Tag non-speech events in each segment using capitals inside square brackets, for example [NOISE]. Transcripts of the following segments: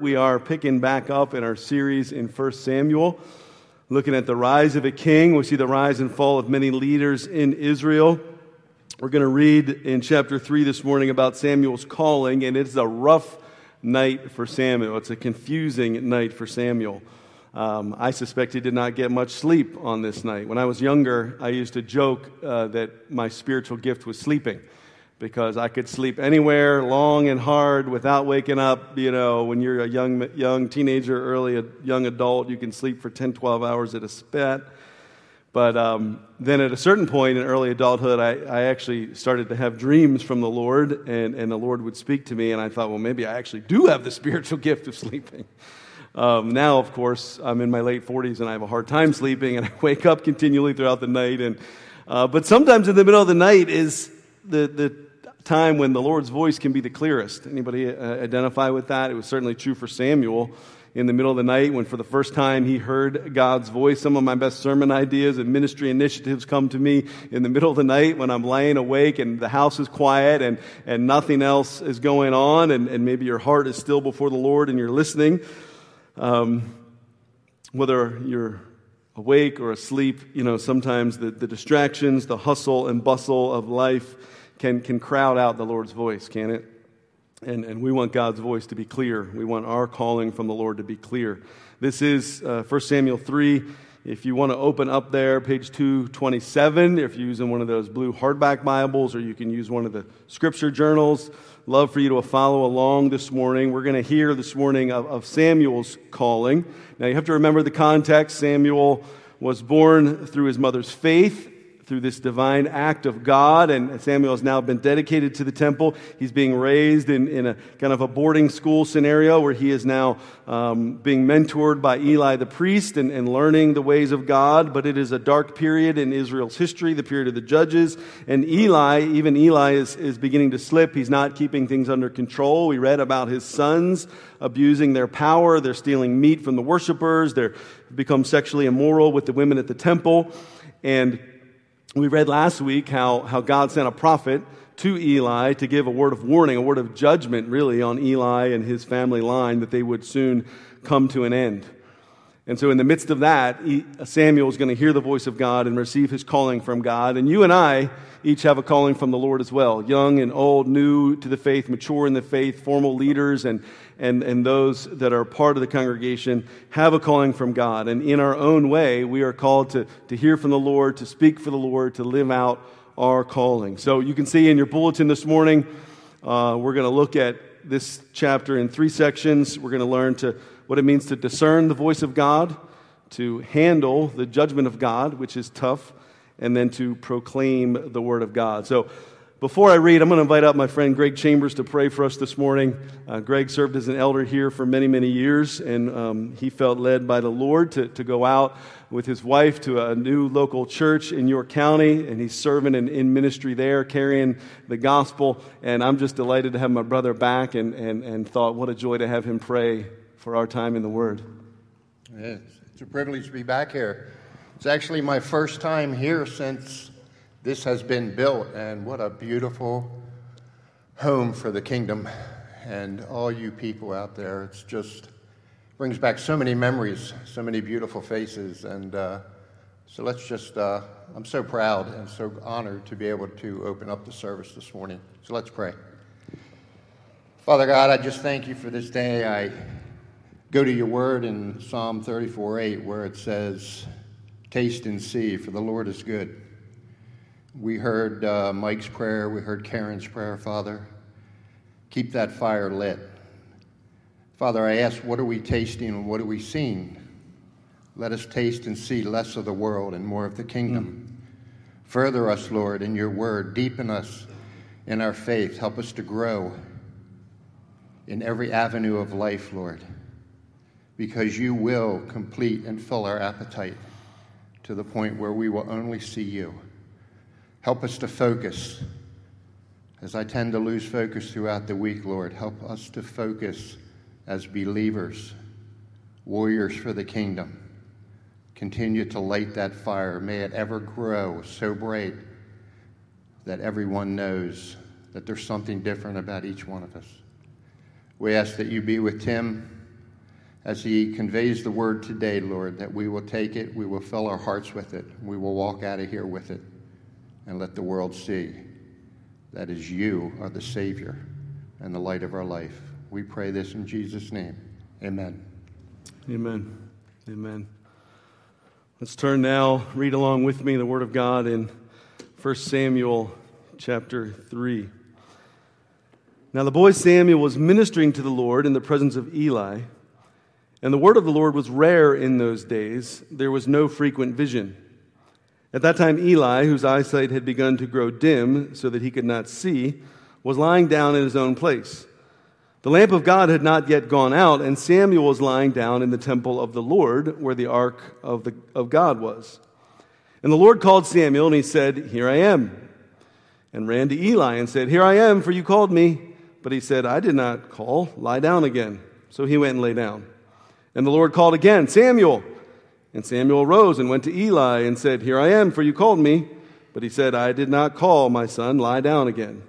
We are picking back up in our series in 1 Samuel, looking at the rise of a king. We see the rise and fall of many leaders in Israel. We're going to read in chapter 3 this morning about Samuel's calling, and it's a rough night for Samuel. It's a confusing night for Samuel. Um, I suspect he did not get much sleep on this night. When I was younger, I used to joke uh, that my spiritual gift was sleeping because I could sleep anywhere long and hard without waking up. You know, when you're a young, young teenager, early a young adult, you can sleep for 10, 12 hours at a spit. But um, then at a certain point in early adulthood, I, I, actually started to have dreams from the Lord, and, and the Lord would speak to me, and I thought, well, maybe I actually do have the [LAUGHS] spiritual gift of sleeping. Um, now, of course, I'm in my late 40s and I have a hard time sleeping, and [LAUGHS] I wake up continually throughout the night. And, uh, but sometimes in the middle of the night is the, the time when the Lord's voice can be the clearest. Anybody uh, identify with that? It was certainly true for Samuel in the middle of the night when for the first time he heard God's voice. Some of my best sermon ideas and ministry initiatives come to me in the middle of the night when I'm laying awake and the house is quiet and, and nothing else is going on and, and maybe your heart is still before the Lord and you're listening. Um, whether you're awake or asleep, you know, sometimes the, the distractions, the hustle and bustle of life can, can crowd out the Lord's voice, can it? And, and we want God's voice to be clear. We want our calling from the Lord to be clear. This is uh, 1 Samuel 3. If you want to open up there, page 227, if you're using one of those blue hardback Bibles, or you can use one of the scripture journals, love for you to follow along this morning. We're going to hear this morning of, of Samuel's calling. Now, you have to remember the context. Samuel was born through his mother's faith through this divine act of God, and Samuel has now been dedicated to the temple. He's being raised in, in a kind of a boarding school scenario where he is now um, being mentored by Eli the priest and, and learning the ways of God. But it is a dark period in Israel's history, the period of the judges. And Eli, even Eli, is, is beginning to slip. He's not keeping things under control. We read about his sons abusing their power, they're stealing meat from the worshipers, they're become sexually immoral with the women at the temple. And we read last week how, how God sent a prophet to Eli to give a word of warning, a word of judgment, really, on Eli and his family line that they would soon come to an end. And so, in the midst of that, Samuel is going to hear the voice of God and receive his calling from God. And you and I each have a calling from the Lord as well young and old, new to the faith, mature in the faith, formal leaders, and, and, and those that are part of the congregation have a calling from God. And in our own way, we are called to, to hear from the Lord, to speak for the Lord, to live out our calling. So you can see in your bulletin this morning, uh, we're going to look at this chapter in three sections. We're going to learn to what it means to discern the voice of God, to handle the judgment of God, which is tough, and then to proclaim the word of God. So before I read, I'm going to invite up my friend Greg Chambers to pray for us this morning. Uh, Greg served as an elder here for many, many years, and um, he felt led by the Lord to, to go out with his wife to a new local church in York County, and he's serving in, in ministry there, carrying the gospel. And I'm just delighted to have my brother back and, and, and thought, what a joy to have him pray for our time in the Word. It's a privilege to be back here. It's actually my first time here since this has been built, and what a beautiful home for the kingdom. And all you people out there, it's just brings back so many memories, so many beautiful faces. And uh, so let's just, uh, I'm so proud and so honored to be able to open up the service this morning. So let's pray. Father God, I just thank you for this day. I go to your word in Psalm 34 8, where it says, Taste and see, for the Lord is good. We heard uh, Mike's prayer, we heard Karen's prayer, Father. Keep that fire lit. Father, I ask, what are we tasting and what are we seeing? Let us taste and see less of the world and more of the kingdom. Mm. Further us, Lord, in your word. Deepen us in our faith. Help us to grow in every avenue of life, Lord, because you will complete and fill our appetite to the point where we will only see you. Help us to focus. As I tend to lose focus throughout the week, Lord, help us to focus as believers, warriors for the kingdom. Continue to light that fire. May it ever grow so bright that everyone knows that there's something different about each one of us. We ask that you be with Tim as he conveys the word today, Lord, that we will take it, we will fill our hearts with it, we will walk out of here with it, and let the world see that is you are the Savior and the light of our life. We pray this in Jesus' name. Amen. Amen. Amen. Let's turn now, read along with me the Word of God in 1 Samuel chapter 3. Now the boy Samuel was ministering to the Lord in the presence of Eli, and the word of the Lord was rare in those days. There was no frequent vision. At that time, Eli, whose eyesight had begun to grow dim so that he could not see, was lying down in his own place. The lamp of God had not yet gone out, and Samuel was lying down in the temple of the Lord, where the ark of, the, of God was. And the Lord called Samuel, and he said, Here I am. And ran to Eli and said, Here I am, for you called me. But he said, I did not call. Lie down again. So he went and lay down. And the Lord called again, Samuel. And Samuel rose and went to Eli and said, Here I am, for you called me. But he said, I did not call, my son. Lie down again.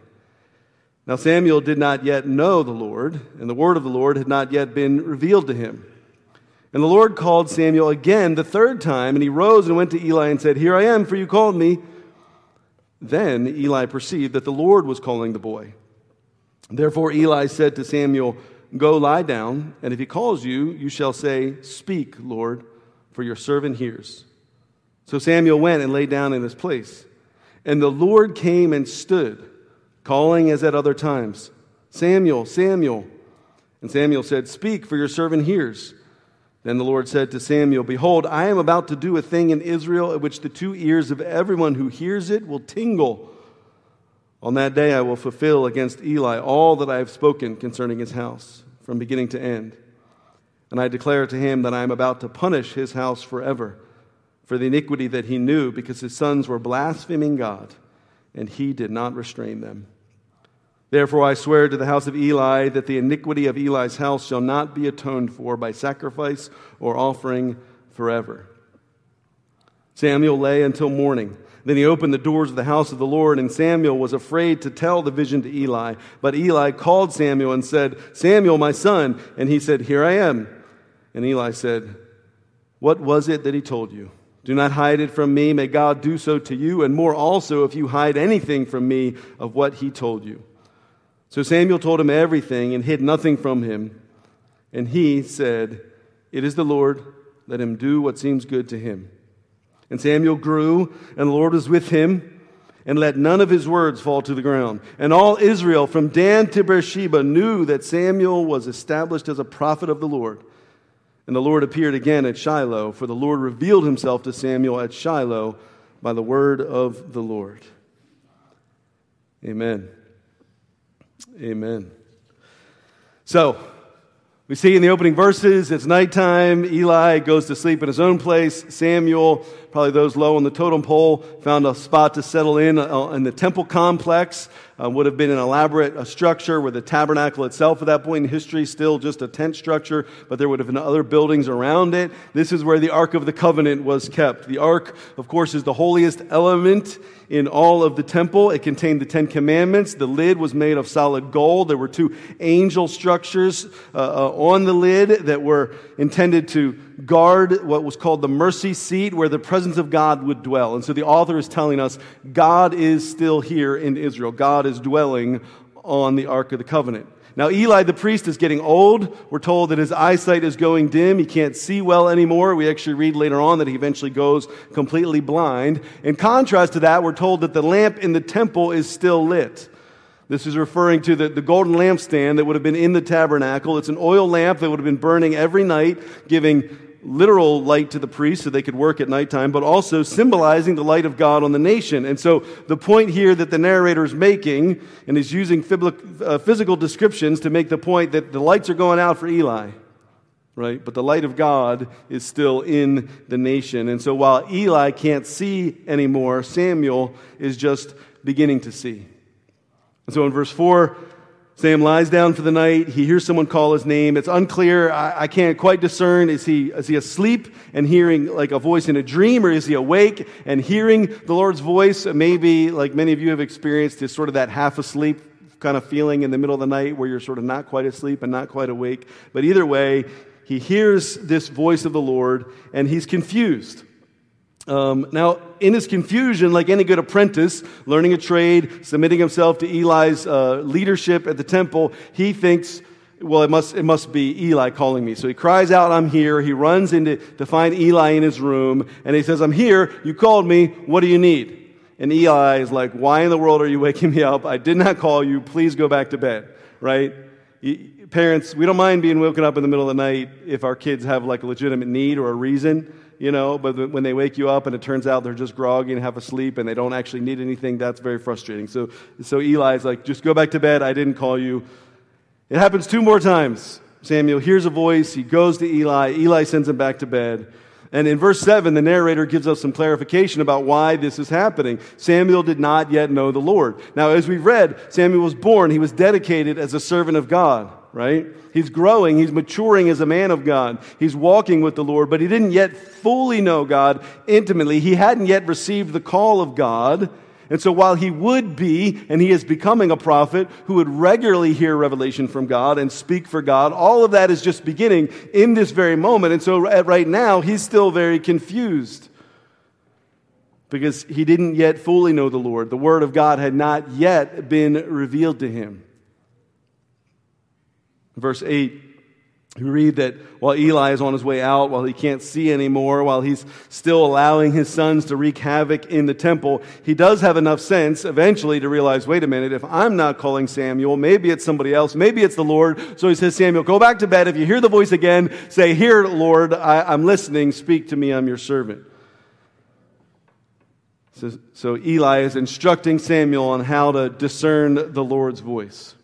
Now Samuel did not yet know the Lord, and the word of the Lord had not yet been revealed to him. And the Lord called Samuel again the third time, and he rose and went to Eli and said, Here I am, for you called me. Then Eli perceived that the Lord was calling the boy. Therefore Eli said to Samuel, Go lie down, and if he calls you, you shall say, Speak, Lord, for your servant hears. So Samuel went and lay down in his place. And the Lord came and stood calling as at other times, Samuel, Samuel. And Samuel said, Speak, for your servant hears. Then the Lord said to Samuel, Behold, I am about to do a thing in Israel at which the two ears of everyone who hears it will tingle. On that day I will fulfill against Eli all that I have spoken concerning his house, from beginning to end. And I declare to him that I am about to punish his house forever for the iniquity that he knew, because his sons were blaspheming God, and he did not restrain them. Therefore, I swear to the house of Eli that the iniquity of Eli's house shall not be atoned for by sacrifice or offering forever. Samuel lay until morning. Then he opened the doors of the house of the Lord, and Samuel was afraid to tell the vision to Eli. But Eli called Samuel and said, Samuel, my son. And he said, Here I am. And Eli said, What was it that he told you? Do not hide it from me. May God do so to you, and more also if you hide anything from me of what he told you. So Samuel told him everything and hid nothing from him. And he said, It is the Lord. Let him do what seems good to him. And Samuel grew, and the Lord was with him, and let none of his words fall to the ground. And all Israel, from Dan to Beersheba, knew that Samuel was established as a prophet of the Lord. And the Lord appeared again at Shiloh, for the Lord revealed himself to Samuel at Shiloh by the word of the Lord. Amen. Amen. So, we see in the opening verses, it's nighttime. Eli goes to sleep in his own place. Samuel, probably those low on the totem pole, found a spot to settle in uh, in the temple complex. Uh, would have been an elaborate uh, structure with the tabernacle itself at that point in history, still just a tent structure, but there would have been other buildings around it. This is where the Ark of the Covenant was kept. The Ark, of course, is the holiest element in all of the temple. It contained the Ten Commandments. The lid was made of solid gold. There were two angel structures uh, uh, on the lid that were intended to guard what was called the mercy seat where the presence of God would dwell. And so the author is telling us God is still here in Israel. God is dwelling on the Ark of the Covenant. Now, Eli the priest is getting old. We're told that his eyesight is going dim. He can't see well anymore. We actually read later on that he eventually goes completely blind. In contrast to that, we're told that the lamp in the temple is still lit. This is referring to the, the golden lampstand that would have been in the tabernacle. It's an oil lamp that would have been burning every night, giving literal light to the priests so they could work at nighttime, but also symbolizing the light of God on the nation. And so the point here that the narrator is making, and is using uh, physical descriptions to make the point that the lights are going out for Eli, right? But the light of God is still in the nation. And so while Eli can't see anymore, Samuel is just beginning to see. And so in verse 4, Sam lies down for the night. He hears someone call his name. It's unclear. I, I, can't quite discern. Is he, is he asleep and hearing like a voice in a dream, or is he awake and hearing the Lord's voice? Maybe, like many of you have experienced, is sort of that half asleep kind of feeling in the middle of the night where you're sort of not quite asleep and not quite awake. But either way, he hears this voice of the Lord and he's confused. Um, now, in his confusion, like any good apprentice, learning a trade, submitting himself to Eli's uh, leadership at the temple, he thinks, well, it must, it must be Eli calling me. So he cries out, I'm here. He runs into to find Eli in his room, and he says, I'm here. You called me. What do you need? And Eli is like, Why in the world are you [LAUGHS] waking me up? I did not call you. Please go back to bed. Right? Parents, we don't mind being woken up in the middle of the night if our kids have like a legitimate need or a reason, you know, but when they wake you up and it turns out they're just groggy and half asleep and they don't actually need anything, that's very frustrating. So, so Eli's like, just go back to bed. I didn't call you. It happens two more times. Samuel hears a voice. He goes to Eli. Eli sends him back to bed. And in verse 7, the narrator gives us some clarification about why this is happening. Samuel did not yet know the Lord. Now, as we've read, Samuel was born, he was dedicated as a servant of God, right? He's growing, he's maturing as a man of God. He's walking with the Lord, but he didn't yet fully know God intimately. He hadn't yet received the call of God. And so while he would be, and he is becoming a prophet who would regularly hear revelation from God and speak for God, all of that is just beginning in this very moment. And so right now, he's still very confused because he didn't yet fully know the Lord. The Word of God had not yet been revealed to him. Verse 8 we read that while Eli is on his way out, while he can't see anymore, while he's still allowing his sons to wreak havoc in the temple, he does have enough sense eventually to realize wait a minute, if I'm not calling Samuel, maybe it's somebody else, maybe it's the Lord. So he says, Samuel, go back to bed. If you hear the voice again, say, Here, Lord, I, am listening. Speak to me. I'm your servant. So, so Eli is instructing Samuel on how to discern the Lord's voice.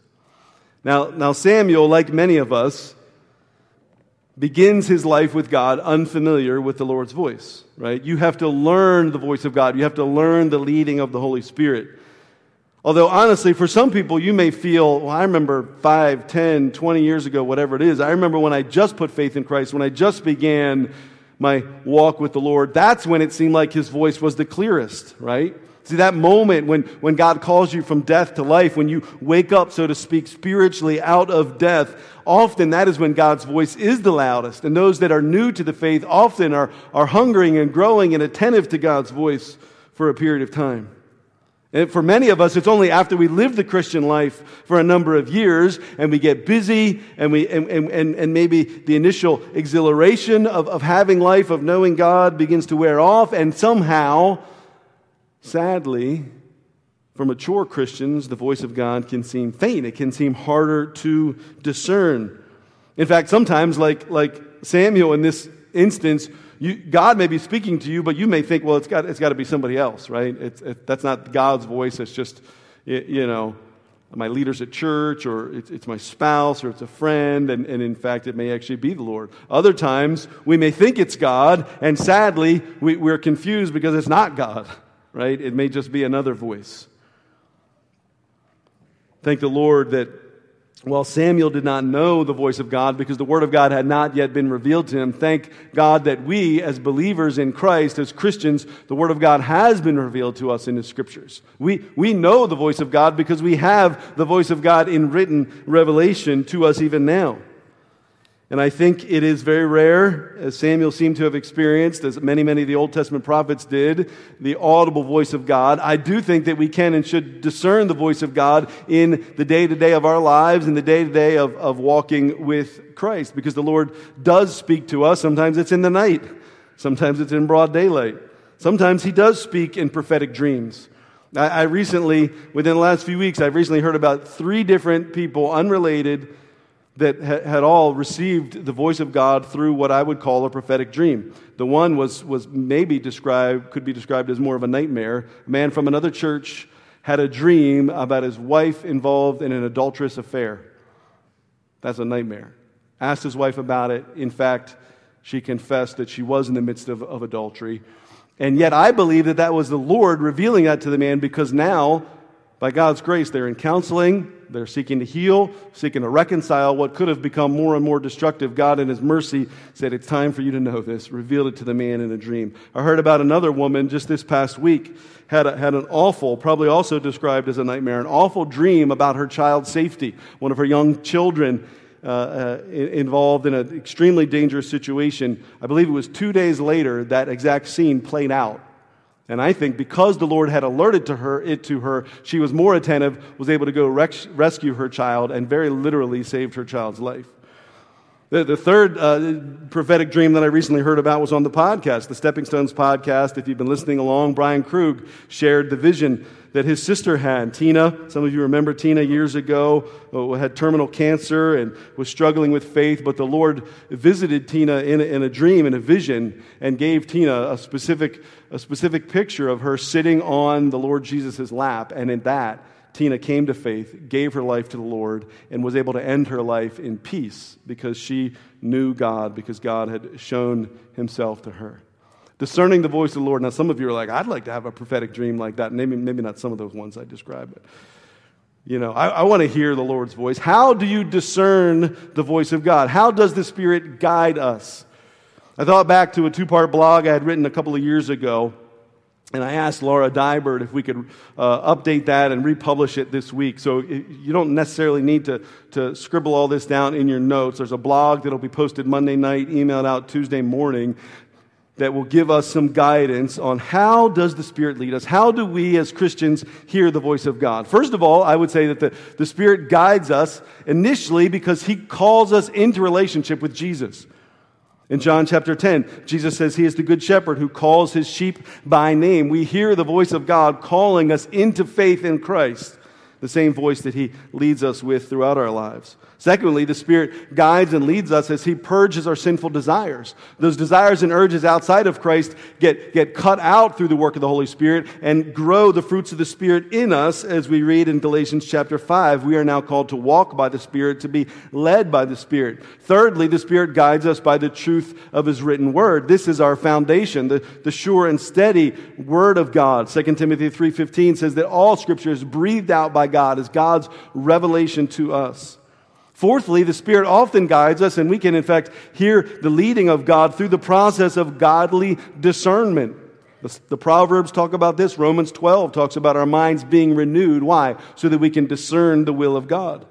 Now, now Samuel, like many of us, begins his life with God unfamiliar with the Lord's voice, right? You have to learn the voice of God. You have to learn the leading of the Holy Spirit. Although, honestly, for some people, you may feel, well, I remember 5, 10, 20 years ago, whatever it is. I remember when I just put faith in Christ, when I just began my walk with the Lord, that's when it seemed like his voice was the clearest, right? See, that moment when, when God calls you from death to life, when you wake up, so to speak, spiritually out of death, often that is when God's voice is the loudest. And those that are new to the faith often are, are hungering and growing and attentive to God's voice for a period of time. And for many of us, it's only after we live the Christian life for a number of years and we get busy and, we, and, and, and maybe the initial exhilaration of, of having life, of knowing God begins to wear off, and somehow Sadly, for mature Christians, the voice of God can seem faint. It can seem harder to discern. In fact, sometimes, like, like Samuel in this instance, you, God may be speaking to you, but you may think, well, it's got, it's got to be somebody else, right? It's, it, that's not God's voice. It's just, you know, my leaders at church, or it's, it's my spouse, or it's a friend, and, and in fact, it may actually be the Lord. Other times, we may think it's God, and sadly, we, we're confused because it's not God right? It may just be another voice. Thank the Lord that while Samuel did not know the voice of God because the Word of God had not yet been revealed to him, thank God that we, as believers in Christ, as Christians, the Word of God has been revealed to us in the Scriptures. We, we know the voice of God because we have the voice of God in written revelation to us even now. And I think it is very rare, as Samuel seemed to have experienced, as many, many of the Old Testament prophets did, the audible voice of God. I do think that we can and should discern the voice of God in the day to day of our lives, in the day to day of, walking with Christ, because the Lord does speak to us. Sometimes it's in the night, sometimes it's in broad daylight, sometimes He does speak in prophetic dreams. I, I recently, within the last few weeks, I've recently heard about three different people, unrelated, that had all received the voice of God through what I would call a prophetic dream. The one was, was maybe described, could be described as more of a nightmare. A man from another church had a dream about his wife involved in an adulterous affair. That's a nightmare. Asked his wife about it. In fact, she confessed that she was in the midst of, of adultery. And yet, I believe that that was the Lord revealing that to the man because now, by God's grace, they're in counseling, they're seeking to heal, seeking to reconcile what could have become more and more destructive. God, in His mercy, said, It's time for you to know this, revealed it to the man in a dream. I heard about another woman just this past week, had, a, had an awful, probably also described as a nightmare, an awful dream about her child's safety. One of her young children uh, uh, involved in an extremely dangerous situation. I believe it was two days later that exact scene played out. And I think because the Lord had alerted to her, it to her, she was more attentive, was able to go res- rescue her child, and very literally saved her child's life. The, the third uh, prophetic dream that I recently heard about was on the podcast, the Stepping Stones podcast. If you've been listening along, Brian Krug shared the vision that his sister had. Tina, some of you remember Tina years ago, uh, had terminal cancer and was struggling with faith, but the Lord visited Tina in a, in a dream, in a vision, and gave Tina a specific, a specific picture of her sitting on the Lord Jesus' lap. And in that, Tina came to faith, gave her life to the Lord, and was able to end her life in peace because she knew God, because God had shown himself to her. Discerning the voice of the Lord. Now, some of you are like, I'd like to have a prophetic dream like that. Maybe, maybe not some of those ones I described, but you know, I, I want to hear the Lord's voice. How do you discern the voice of God? How does the Spirit guide us? I thought back to a two part blog I had written a couple of years ago and I asked Laura Dybert if we could uh, update that and republish it this week. So you don't necessarily need to, to scribble all this down in your notes. There's a blog that'll be posted Monday night, emailed out Tuesday morning that will give us some guidance on how does the Spirit lead us? How do we as Christians hear the voice of God? First of all, I would say that the, the Spirit guides us initially because He calls us into relationship with Jesus. In John chapter 10, Jesus says he is the good shepherd who calls his sheep by name. We hear the voice of God calling us into faith in Christ, the same voice that he leads us with throughout our lives. Secondly, the Spirit guides and leads us as He purges our sinful desires. Those desires and urges outside of Christ get, get cut out through the work of the Holy Spirit and grow the fruits of the Spirit in us, as we read in Galatians chapter 5. We are now called to walk by the Spirit, to be led by the Spirit. Thirdly, the Spirit guides us by the truth of His written word. This is our foundation, the, the sure and steady Word of God. 2 Timothy 3.15 says that all Scripture is breathed out by God as God's revelation to us. Fourthly, the Spirit often guides us, and we can, in fact, hear the leading of God through the process of godly discernment. The, the, Proverbs talk about this. Romans 12 talks about our minds being renewed. Why? So that we can discern the will of God.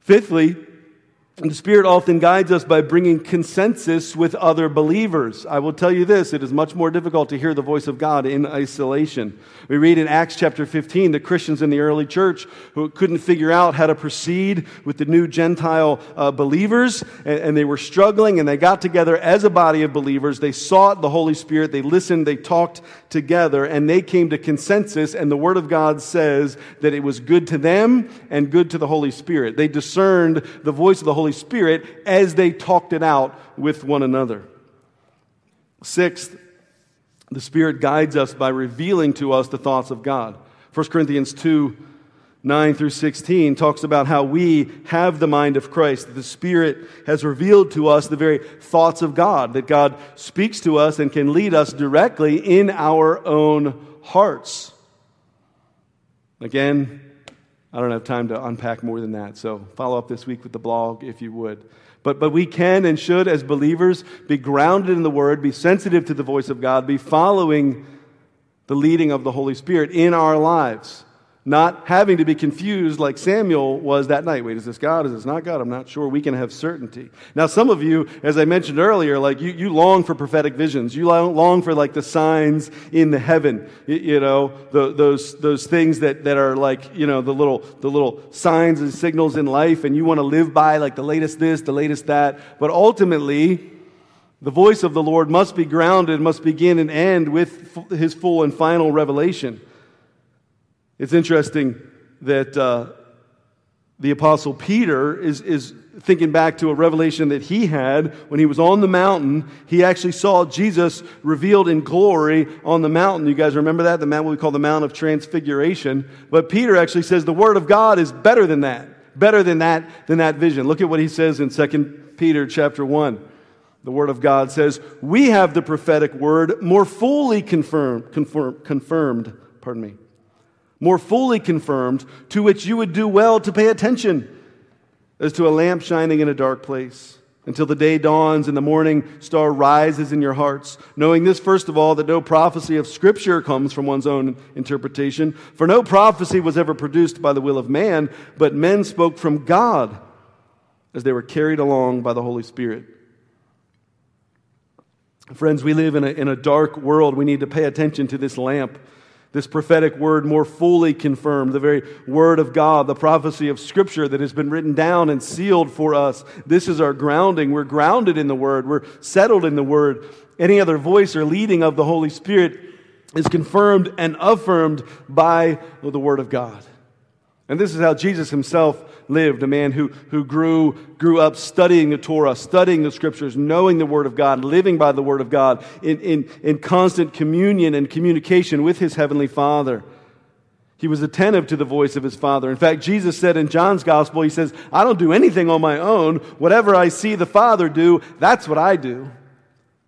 Fifthly, and the Spirit often guides us by bringing consensus with other believers. I will tell you this, it is much more difficult to hear the voice of God in isolation. We read in Acts chapter 15 the Christians in the early church who couldn't figure out how to proceed with the new Gentile uh, believers, and, and they were struggling, and they got together as a body of believers. They sought the Holy Spirit, they listened, they talked together, and they came to consensus, and the Word of God says that it was good to them and good to the Holy Spirit. They discerned the voice of the Holy Holy Spirit as they talked it out with one another. Sixth, the Spirit guides us by revealing to us the thoughts of God. 1 Corinthians 2 9 through 16 talks about how we have the mind of Christ. The Spirit has revealed to us the very thoughts of God, that God speaks to us and can lead us directly in our own hearts. Again, I don't have time to unpack more than that. So follow up this week with the blog if you would. But, but we can and should, as believers, be grounded in the Word, be sensitive to the voice of God, be following the leading of the Holy Spirit in our lives not having to be confused like Samuel was that night. Wait, is this God? Is this not God? I'm not sure. We can have certainty. Now, some of you, as I mentioned earlier, like you, you long for prophetic visions. You long for like the signs in the heaven, you, you know, the, those, those things that, that are like, you know, the little, the little signs and signals in life, and you want to live by like the latest this, the latest that. But ultimately, the voice of the Lord must be grounded, must begin and end with his full and final revelation. It's interesting that uh, the Apostle Peter is, is thinking back to a revelation that he had when he was on the mountain. He actually saw Jesus revealed in glory on the mountain. You guys remember that? The mountain we call the Mount of Transfiguration. But Peter actually says the Word of God is better than that. Better than that, than that vision. Look at what he says in 2 Peter chapter 1. The Word of God says, We have the prophetic word more fully confirmed, confirm, confirmed pardon me, more fully confirmed, to which you would do well to pay attention as to a lamp shining in a dark place until the day dawns and the morning star rises in your hearts, knowing this, first of all, that no prophecy of Scripture comes from one's own interpretation. For no prophecy was ever produced by the will of man, but men spoke from God as they were carried along by the Holy Spirit. Friends, we live in a, in a dark world. We need to pay attention to this lamp, this prophetic word more fully confirmed, the very word of God, the prophecy of Scripture that has been written down and sealed for us. This is our grounding. We're grounded in the word, we're settled in the word. Any other voice or leading of the Holy Spirit is confirmed and affirmed by the word of God. And this is how Jesus himself lived, a man who, who grew, grew up studying the Torah, studying the scriptures, knowing the Word of God, living by the Word of God, in, in, in constant communion and communication with his Heavenly Father. He was attentive to the voice of his Father. In fact, Jesus said in John's Gospel, He says, I don't do anything on my own. Whatever I see the Father do, that's what I do.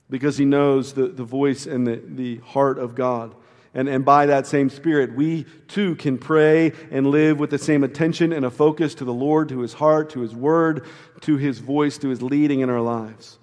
Because he knows the, the voice and the, the heart of God. And, and by that same Spirit, we too can pray and live with the same attention and a focus to the Lord, to His heart, to His word, to His voice, to His leading in our lives.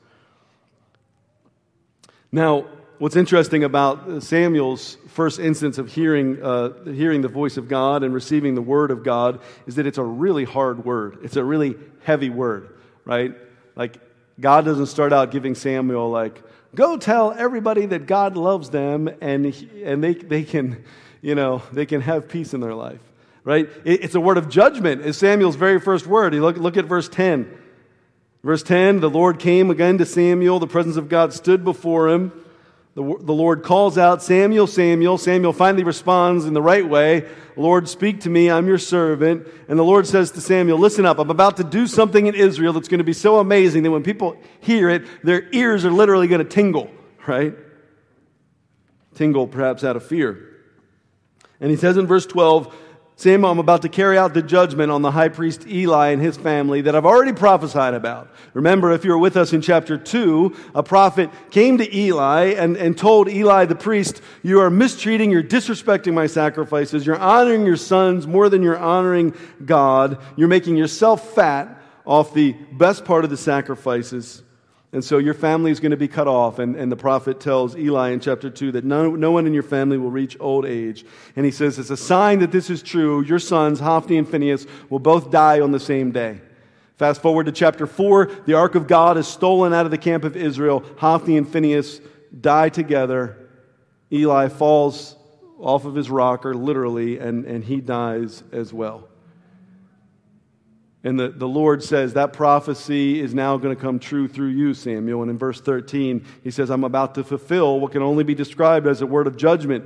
Now, what's interesting about Samuel's first instance of hearing, uh, hearing the voice of God and receiving the word of God is that it's a really hard word. It's a really heavy word, right? Like, God doesn't start out giving Samuel, like, Go tell everybody that God loves them and, and they, they, can, you know, they can have peace in their life. Right? It, it's a word of judgment. It's Samuel's very first word. You look, look at verse 10. Verse 10 The Lord came again to Samuel. The presence of God stood before him. The, the Lord calls out, Samuel, Samuel. Samuel finally responds in the right way Lord, speak to me. I'm your servant. And the Lord says to Samuel, Listen up. I'm about to do something in Israel that's going to be so amazing that when people hear it, their ears are literally going to tingle, [LAUGHS] right? Tingle perhaps out of fear. And he says in verse 12, Samuel, I'm about to carry out the judgment on the high priest Eli and his family that I've already prophesied about. Remember, if you were with us in chapter 2, a prophet came to Eli and, and told Eli the priest, You are mistreating, you're disrespecting my sacrifices, you're honoring your sons more than you're honoring God, you're making yourself fat off the best part of the sacrifices. And so your family is going to be cut off. And, and the prophet tells Eli in chapter 2 that no, no one in your family will reach old age. And he says, It's a sign that this is true. Your sons, Hophni and Phinehas, will both die on the same day. Fast forward to chapter 4. The ark of God is stolen out of the camp of Israel. Hophni and Phinehas die together. Eli falls off of his rocker, literally, and, and he dies as well. And the, the Lord says that prophecy is now going to come true through you, Samuel. And in verse 13, he says, I'm about to fulfill what can only be described as a word of judgment.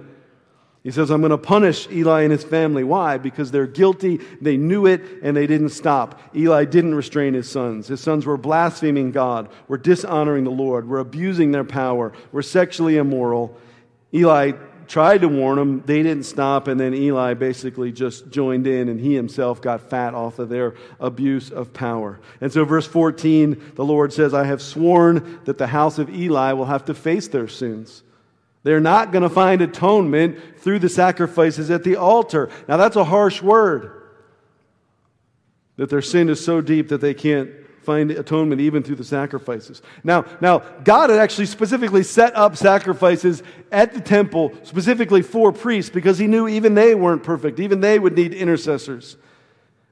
He says, I'm going to punish Eli and his family. Why? Because they're guilty, they knew it, and they didn't stop. Eli didn't restrain his sons. His sons were blaspheming God, were dishonoring the Lord, were abusing their power, were sexually immoral. Eli tried to warn them. They didn't stop. And then Eli basically just joined in and he himself got fat off of their abuse of power. And so, verse 14, the Lord says, I have sworn that the house of Eli will have to face their sins. They're not going to find atonement through the sacrifices at the altar. Now, that's a harsh word. That their sin is so deep that they can't find atonement even through the sacrifices. Now, now God had actually specifically set up sacrifices at the temple specifically for priests because he knew even they weren't perfect. Even they would need intercessors.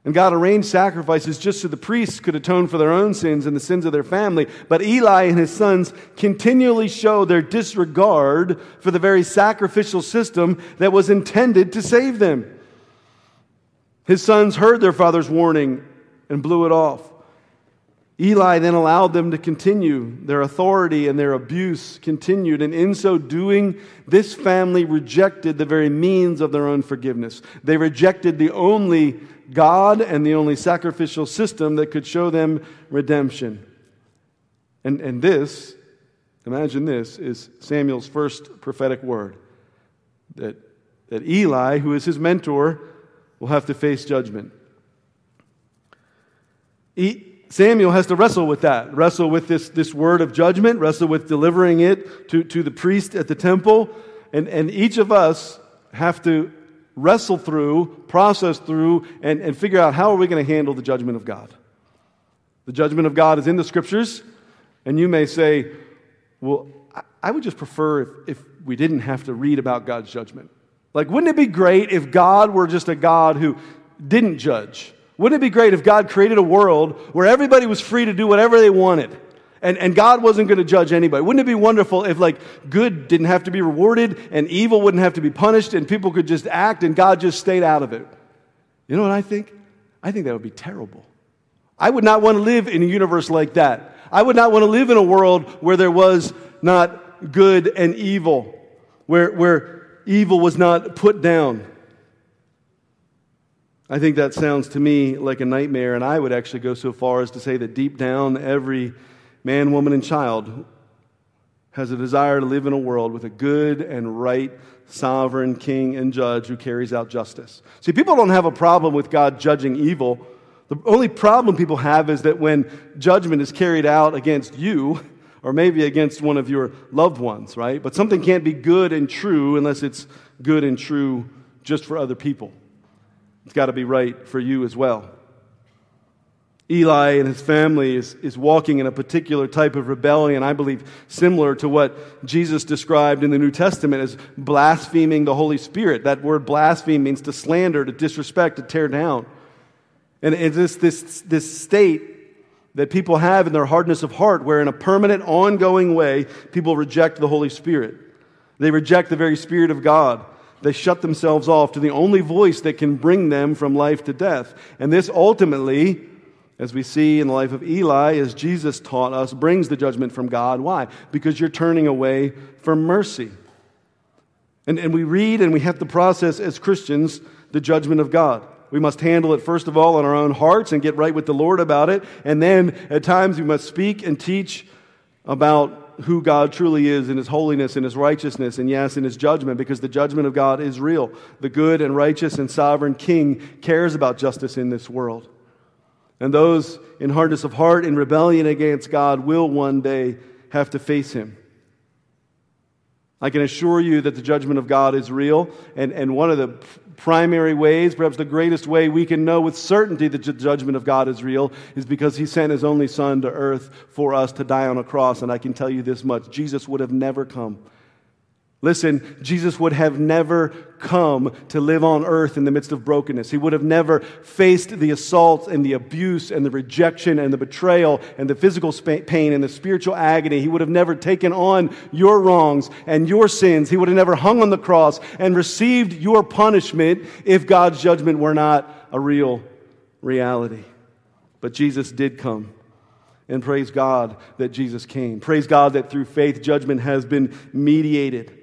And God arranged sacrifices just so the priests could atone for their own sins and the sins of their family. But Eli and his sons continually show their disregard for the very sacrificial system that was intended to save them. His sons heard their father's warning and blew it off. Eli then allowed them to continue. Their authority and their abuse continued. And in so doing, this family rejected the very means of their own forgiveness. They rejected the only God and the only sacrificial system that could show them redemption. And, and this, imagine this, is Samuel's first prophetic word that, that Eli, who is his mentor, will have to face judgment. He, Samuel has to wrestle with that, wrestle with this, this word of judgment, wrestle with delivering it to, to the priest at the temple. And, and each of us have to wrestle through, process through, and, and figure out how are we going to handle the judgment of God. The judgment of God is in the scriptures, and you may say, well, I would just prefer if, if we didn't have to read about God's judgment. Like, wouldn't it be great if God were just a God who didn't judge? Wouldn't it be great if God created a world where everybody was free to do whatever they wanted? And, and God wasn't going to judge anybody. Wouldn't it be wonderful if, like, good didn't have to be rewarded and evil wouldn't have to be punished and people could just act and God just stayed out of it? You know what I think? I think that would be terrible. I would not want to live in a universe like that. I would not want to live in a world where there was not good and evil, where, where evil was not put down. I think that sounds to me like a nightmare, and I would actually go so far as to say that deep down, every man, woman, and child has a desire to live in a world with a good and right sovereign king and judge who carries out justice. See, people don't have a problem with God judging evil. The only problem people have is that when judgment is carried out against you, or maybe against one of your loved ones, right? But something can't be good and true unless it's good and true just for other people. It's got to be right for you as well. Eli and his family is, is walking in a particular type of rebellion, I believe, similar to what Jesus described in the New Testament as blaspheming the Holy Spirit. That word blaspheme means to slander, to disrespect, to tear down. And it's this, this, this state that people have in their hardness of heart, where in a permanent, ongoing way, people reject the Holy Spirit. They reject the very Spirit of God. They shut themselves off to the only voice that can bring them from life to death. And this ultimately, as we see in the life of Eli, as Jesus taught us, brings the judgment from God. Why? Because you're turning away from mercy. And, and we read and we have to process as Christians the judgment of God. We must handle it, first of all, in our own hearts and get right with the Lord about it. And then at times we must speak and teach about who God truly is in His holiness and His righteousness, and yes, in His judgment, because the judgment of God is real. The good and righteous and sovereign King cares about justice in this world. And those in hardness of heart in rebellion against God will one day have to face Him. I can assure you that the judgment of God is real, and, and one of the primary ways, perhaps the greatest way we can know with certainty that the judgment of God is real is because he sent his only son to earth for us to die on a cross. And I can tell you this much Jesus would have never come Listen, Jesus would have never come to live on earth in the midst of brokenness. He would have never faced the assault and the abuse and the rejection and the betrayal and the physical pain and the spiritual agony. He would have never taken on your wrongs and your sins. He would have never hung on the cross and received your punishment if God's judgment were not a real reality. But Jesus did come. And praise God that Jesus came. Praise God that through faith, judgment has been mediated.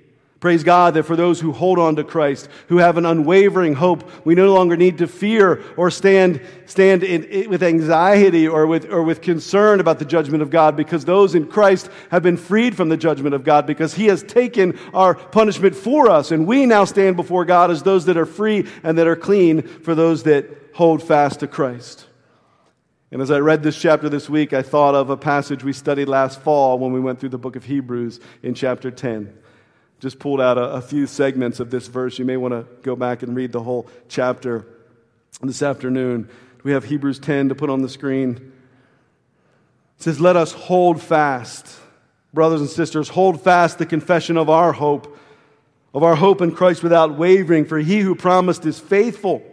Praise God that for those who hold on to Christ, who have an unwavering hope, we no longer need to fear or stand, stand in, in, with anxiety or with, or with concern about the judgment of God because those in Christ have been freed from the judgment of God because He has taken our punishment for us. And we now stand before God as those that are free and that are clean for those that hold fast to Christ. And as I read this chapter this week, I thought of a passage we studied last fall when we went through the book of Hebrews in chapter 10 just pulled out a, a few segments of this verse. You may want to go back and read the whole chapter this afternoon. We have Hebrews 10 to put on the screen. It says, Let us hold fast, brothers and sisters, hold fast the confession of our hope, of our hope in Christ without wavering, for he who promised is faithful.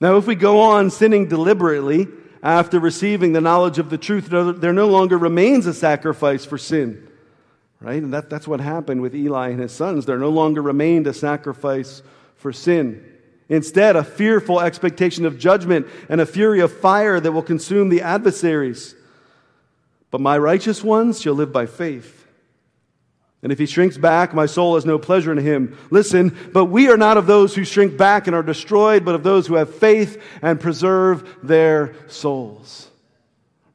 Now, if we go on sinning deliberately after receiving the knowledge of the truth, there no longer remains a sacrifice for sin right? And that, that's what happened with Eli and his sons. There no longer remained a sacrifice for sin. Instead, a fearful expectation of judgment and a fury of fire that will consume the adversaries. But my righteous ones shall live by faith. And if he shrinks back, my soul has no pleasure in him. Listen, but we are not of those who shrink back and are destroyed, but of those who have faith and preserve their souls.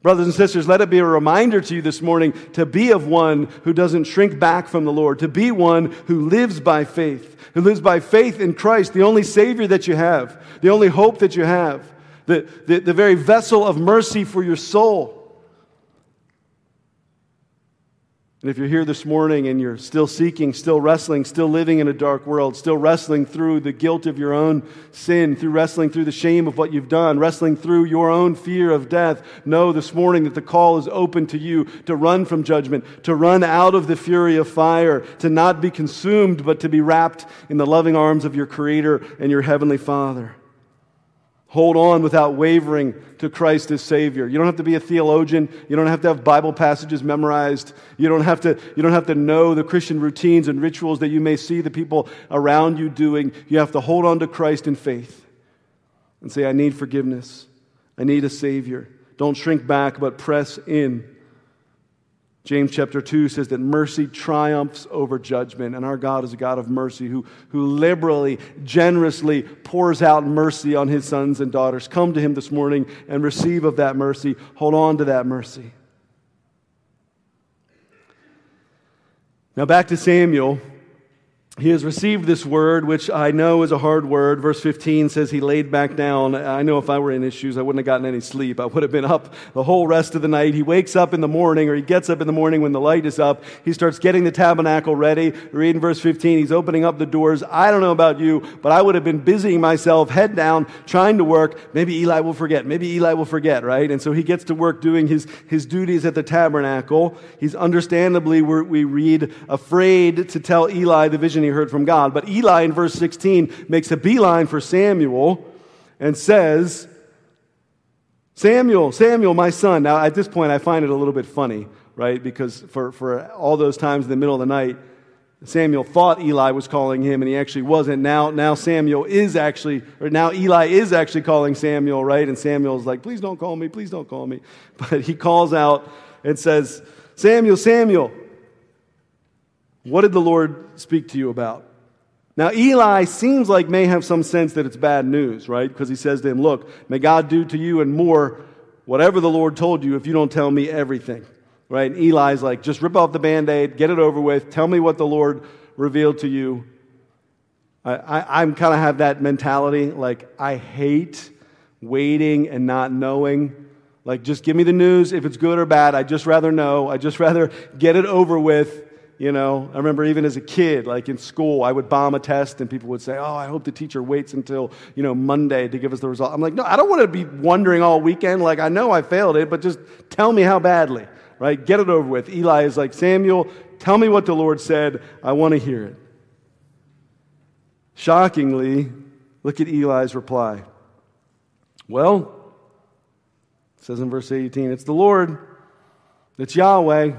Brothers and sisters, let it be a reminder to you this morning to be of one who doesn't shrink back from the Lord, to be one who lives by faith, who lives by faith in Christ, the only Savior that you have, the only hope that you have, the, the, the very vessel of mercy for your soul. And if you're here this morning and you're still seeking, still wrestling, still living in a dark world, still wrestling through the guilt of your own sin, through wrestling through the shame of what you've done, wrestling through your own fear of death, know this morning that the call is open to you to run from judgment, to run out of the fury of fire, to not be consumed, but to be wrapped in the loving arms of your Creator and your Heavenly Father. Hold on without wavering to Christ as Savior. You don't have to be a theologian. You don't have to have Bible passages memorized. You don't have to, you don't have to know the Christian routines and rituals that you may see the people around you doing. You have to hold on to Christ in faith and say, I need forgiveness. I need a Savior. Don't shrink back, but press in. James chapter 2 says that mercy triumphs over judgment, and our God is a God of mercy who, who liberally, generously pours out mercy on his sons and daughters. Come to him this morning and receive of that mercy. Hold on to that mercy. Now, back to Samuel he has received this word, which I know is a hard word. Verse 15 says he laid back down. I know if I were in his shoes, I wouldn't have gotten any sleep. I would have been up the whole rest of the night. He wakes up in the morning, or he gets up in the morning when the light is up. He starts getting the tabernacle ready. Read in verse 15, he's opening up the doors. I don't know about you, but I would have been busying myself, head down, trying to work. Maybe Eli will forget. Maybe Eli will forget, right? And so he gets to work doing his, his duties at the tabernacle. He's understandably, we read, afraid to tell Eli the vision he heard from God. But Eli in verse 16 makes a beeline for Samuel and says, Samuel, Samuel, my son. Now, at this point, I find it a little bit funny, right? Because for, for all those times in the middle of the night, Samuel thought Eli was calling him, and he actually wasn't. Now, now Samuel is actually, or now Eli is actually calling Samuel, right? And Samuel's like, please don't call me, please don't call me. [LAUGHS] But he calls out and says, Samuel, Samuel. What did the Lord speak to you about? Now, Eli seems like may have some sense that it's bad news, right? Because he says to him, Look, may God do to you and more whatever the Lord told you if you don't tell me everything, right? And Eli's like, Just rip off the band aid, get it over with, tell me what the Lord revealed to you. I, I, I'm kind of have that mentality. Like, I hate waiting and not knowing. Like, just give me the news. If it's good or bad, I'd just rather know. I'd just [LAUGHS] rather get it over with you know, I remember even as a kid, like in school, I would bomb a test and people would say, Oh, I hope the teacher waits until, you know, Monday to give us the result. I'm like, No, I don't want to be wondering all weekend. Like, I know I failed it, but just tell me how badly, right? Get it over with. Eli is like, Samuel, tell me what the Lord said. I want to hear it. Shockingly, look at Eli's reply. Well, it says in verse 18, it's the Lord, it's Yahweh.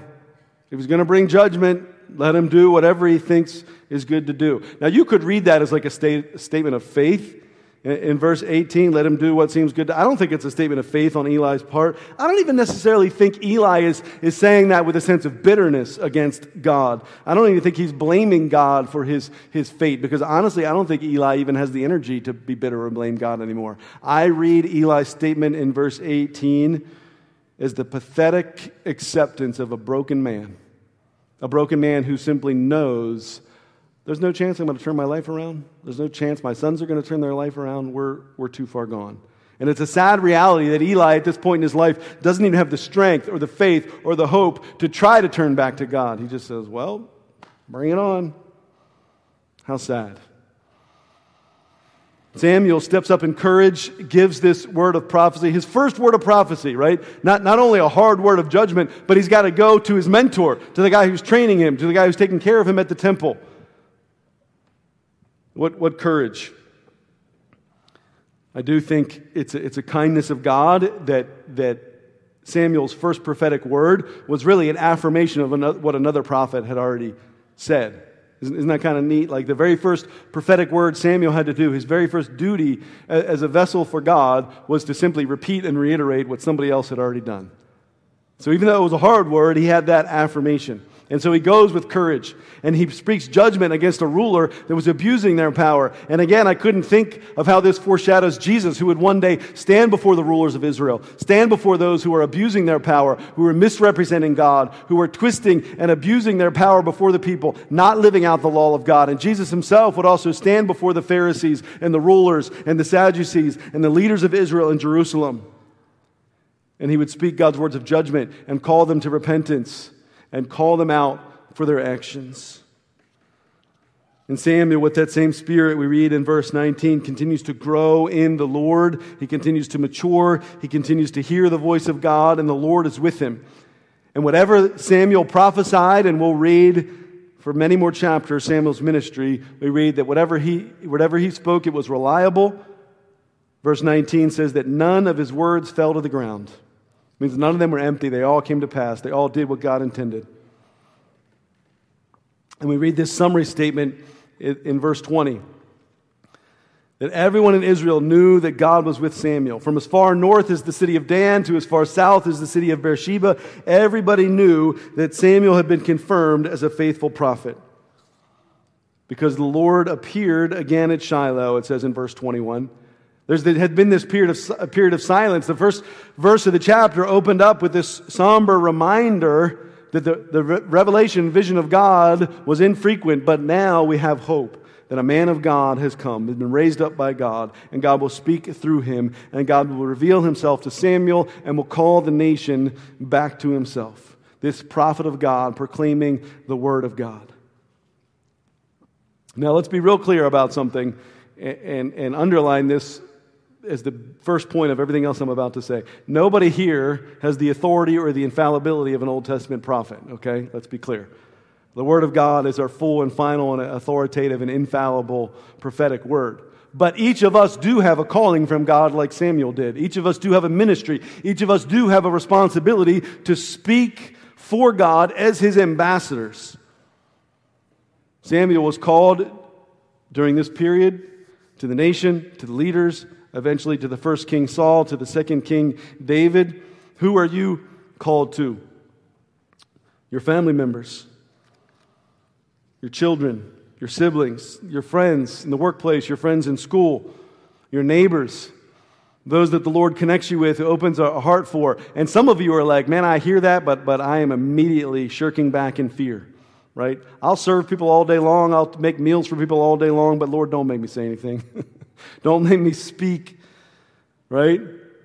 If he's going to bring judgment, let him do whatever he thinks is good to do. Now, you could read that as like a, state, a statement of faith. In, in verse 18, let him do what seems good to, I don't think it's a statement of faith on Eli's part. I don't even necessarily think Eli is, is saying that with a sense of bitterness against God. I don't even think he's blaming God for his, his fate because honestly, I don't think Eli even has the energy to be bitter or blame God anymore. I read Eli's statement in verse 18 is the pathetic acceptance of a broken man. A broken man who simply knows there's no chance I'm going to turn my life around. There's no chance my sons are going to turn their life around. We're, we're too far gone. And it's a sad reality that Eli, at this point in his life, doesn't even have the strength or the faith or the hope to try to turn back to God. He just says, Well, bring it on. How sad. Samuel steps up in courage, gives this word of prophecy, his first word of prophecy, right? Not, not only a hard word of judgment, but he's got to go to his mentor, to the guy who's training him, to the guy who's taking care of him at the temple. What, what courage. I do think it's a, it's a kindness of God that, that Samuel's first prophetic word was really an affirmation of another, what another prophet had already said. Isn't, that kind of neat? Like the very first prophetic word Samuel had to do, his very first duty as a vessel for God was to simply repeat and reiterate what somebody else had already done. So even though it was a hard word, he had that affirmation. And so he goes with courage and he speaks judgment against a ruler that was abusing their power. And again, I couldn't think of how this foreshadows Jesus, who would one day stand before the rulers of Israel, stand before those who are abusing their power, who are misrepresenting God, who are twisting and abusing their power before the people, not living out the law of God. And Jesus himself would also stand before the Pharisees and the rulers and the Sadducees and the leaders of Israel in Jerusalem. And he would speak God's words of judgment and call them to repentance and call them out for their actions. And Samuel, with that same spirit, we read in verse 19, continues to grow in the Lord. He continues to mature. He continues to hear the voice of God, and the Lord is with him. And whatever Samuel prophesied, and we'll read for many more chapters, Samuel's ministry, we read that whatever he, whatever he spoke, it was reliable, Verse 19 says that none of his words fell to the ground. It means none of them were empty. They all came to pass. They all did what God intended. And we read this summary statement in verse 20 that everyone in Israel knew that God was with Samuel. From as far north as the city of Dan to as far south as the city of Beersheba, everybody knew that Samuel had been confirmed as a faithful prophet. Because the Lord appeared again at Shiloh, it says in verse 21. There had been this period of, period of silence. The first verse of the chapter opened up with this somber reminder that the, the revelation vision of God was infrequent, but now we have hope that a man of God has come, has been raised up by God, and God will speak through him, and God will reveal himself to Samuel and will call the nation back to himself. This prophet of God proclaiming the word of God. Now, let's be real clear about something and, and, and underline this as the first point of everything else I'm about to say. Nobody here has the authority or the infallibility of an Old Testament prophet, okay? Let's be clear. The Word of God is our full and final and authoritative and infallible prophetic word. But each of us do have a calling from God like Samuel did. Each of us do have a ministry. Each of us do have a responsibility to speak for God as his ambassadors. Samuel was called during this period to the nation, to the leaders, eventually to the first king Saul, to the second king David. Who are you called to? Your family members, your children, your siblings, your friends in the workplace, your friends in school, your neighbors, those that the Lord connects you with, who opens a heart for. And some of you are like, man, I hear that, but, but I am immediately shirking back in fear, right? I'll serve people all day long, I'll make meals for people all day long, but Lord, don't make me say anything. [LAUGHS] Don't make me speak, right?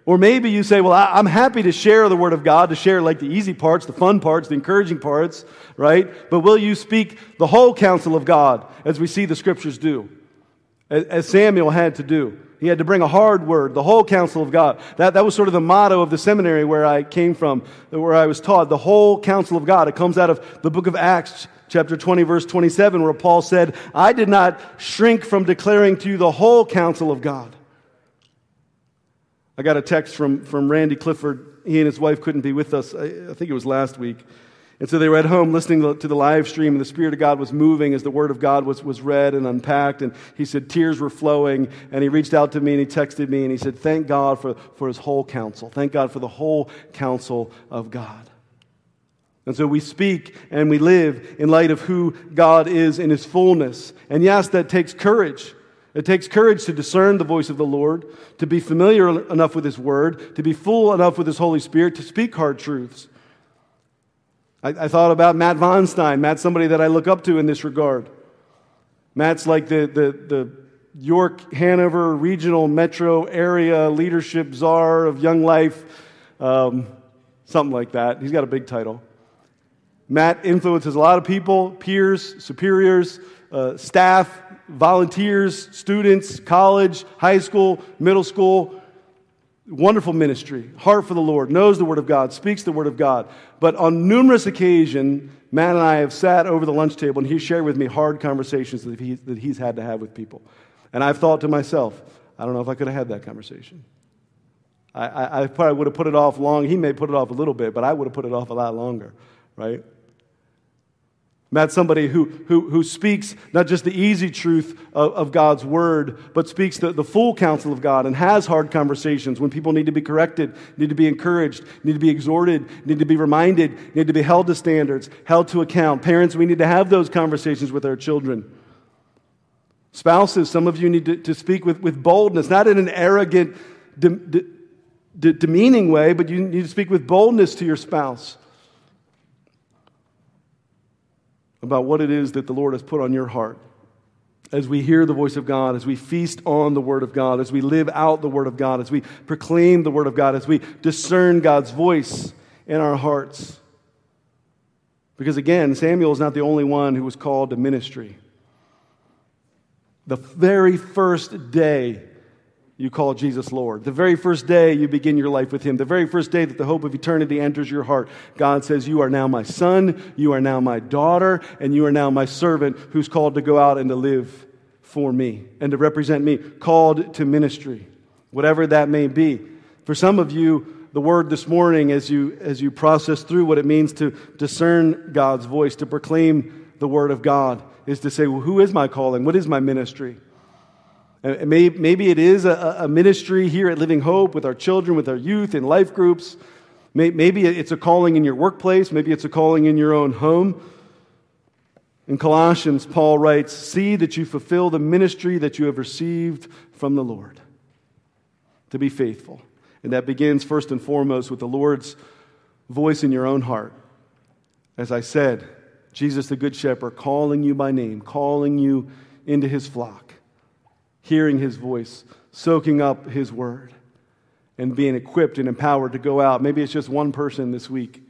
Or maybe you say, Well, I, am happy to share the Word of God, to share like the easy parts, the fun parts, the encouraging parts, right? But will you speak the whole counsel of God as we see the Scriptures do? As Samuel had to do. He had to bring a hard word, the whole counsel of God. That, that was sort of the motto of the seminary where I came from, where I was taught, the whole counsel of God. It comes out of the book of Acts, chapter 20, verse 27, where Paul said, I did not shrink from declaring to you the whole counsel of God. I got a text from, from Randy Clifford. He and his wife couldn't be with us, I, I think it was last week. And so they were at home listening to the live stream, and the Spirit of God was moving as the Word of God was, was read and unpacked. And he said tears were flowing. And he reached out to me and he texted me and he said, Thank God for, for his whole counsel. Thank God for the whole counsel of God. And so we speak and we live in light of who God is in his fullness. And yes, that takes courage. It takes courage to discern the voice of the Lord, to be familiar enough with his word, to be full enough with his Holy Spirit, to speak hard truths. I, I thought about Matt Vonstein. Matt's somebody that I look up to in this regard. Matt's like the, the, the York, Hanover regional metro area leadership czar of Young Life, um, something like that. He's got a big title. Matt influences a lot of people, peers, superiors, uh, staff, volunteers, students, college, high school, middle school. Wonderful ministry, heart for the Lord, knows the Word of God, speaks the Word of God. But on numerous occasions, Matt and I have sat over the lunch table and he's shared with me hard conversations that, he, that he's had to have with people. And I've thought to myself, I don't know if I could have had that conversation. I, I, I probably would have put it off long. He may put it off a little bit, but I would have put it off a lot longer, right? Matt, somebody who, who, who speaks not just the easy truth of, of God's word, but speaks the, the full counsel of God and has hard conversations when people need to be corrected, need to be encouraged, need to be exhorted, need to be reminded, need to be held to standards, held to account. Parents, we need to have those conversations with our children. Spouses, some of you need to, to speak with, with boldness, not in an arrogant, de, de, de, demeaning way, but you need to speak with boldness to your spouse about what it is that the Lord has put on your heart. As we hear the voice of God, as we feast on the Word of God, as we live out the Word of God, as we proclaim the Word of God, as we discern God's voice in our hearts. Because again, Samuel is not the only one who was called to ministry. The very first day you call Jesus Lord. The very first day you begin your life with Him, the very first day that the hope of eternity enters your heart, God says, You are now my son, you are now my daughter, and you are now my servant who's called to go out and to live for me and to represent me, called to ministry. whatever that may be. For some of you, the word this morning, as you, as you process through what it means to discern God's voice, to proclaim the word of God, is to say, well, who is my calling? What is my ministry? Maybe, it is a ministry here at Living Hope with our children, with our youth, in life groups. Maybe it's a calling in your workplace. Maybe it's a calling in your own home. In Colossians, Paul writes, See that you fulfill the ministry that you have received from the Lord. To be faithful. And that begins first and foremost with the Lord's voice in your own heart. As I said, Jesus, the Good Shepherd, calling you by name, calling you into his flock, hearing his voice, soaking up his word, and being equipped and empowered to go out. Maybe it's just one person this week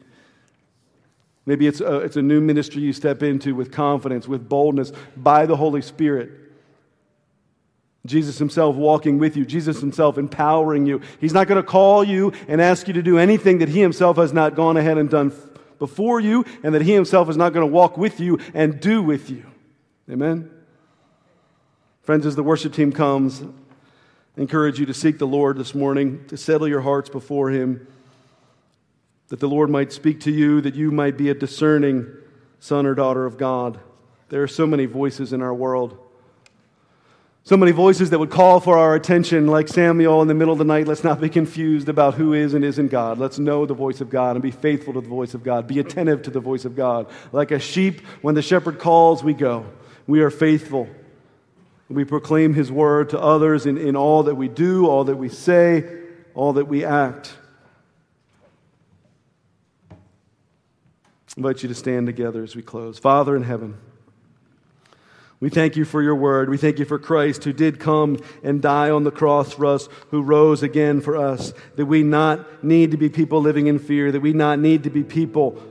Maybe it's a, it's a new ministry you step into with confidence, with boldness, by the Holy Spirit. Jesus Himself walking with you, Jesus Himself empowering you. He's not going to call you and ask you to do anything that He Himself has not gone ahead and done before you, and that He Himself is not going to walk with you and do with you. Amen? Friends, as the worship team comes, I encourage you to seek the Lord this morning, to settle your hearts before Him that the Lord might speak to you, that you might be a discerning son or daughter of God. There are so many voices in our world. So many voices that would call for our attention, like Samuel in the middle of the night. Let's not be confused about who is and isn't God. Let's know the voice of God and be faithful to the voice of God. Be attentive to the voice of God. Like a sheep, when the shepherd calls, we go. We are faithful. We proclaim his word to others in, in all that we do, all that we say, all that we act. I invite you to stand together as we close. Father in heaven, we thank you for your word. We thank you for Christ who did come and die on the cross for us, who rose again for us, that we not need to be people living in fear, that we not need to be people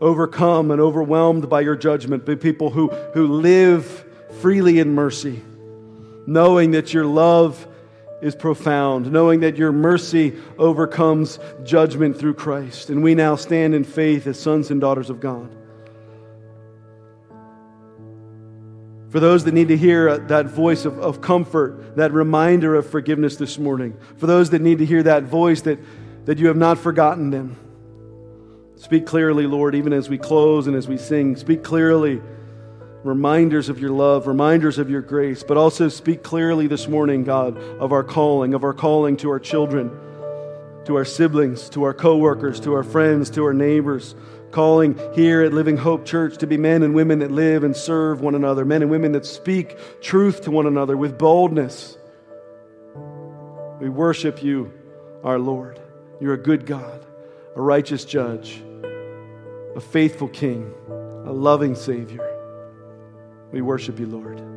overcome and overwhelmed by your judgment, but people who, who live freely in mercy, knowing that your love is profound, knowing that your mercy overcomes judgment through Christ. And we now stand in faith as sons and daughters of God. For those that need to hear uh, that voice of, of comfort, that reminder of forgiveness this morning, for those that need to hear that voice that, that you have not forgotten them, speak clearly, Lord, even as we close and as we sing. Speak clearly reminders of your love, reminders of your grace, but also speak clearly this morning, God, of our calling, of our calling to our children, to our siblings, to our coworkers, to our friends, to our neighbors. Calling here at Living Hope Church to be men and women that live and serve one another, men and women that speak truth to one another with boldness. We worship you, our Lord. You're a good God, a righteous judge, a faithful King, a loving Savior. We worship you, Lord.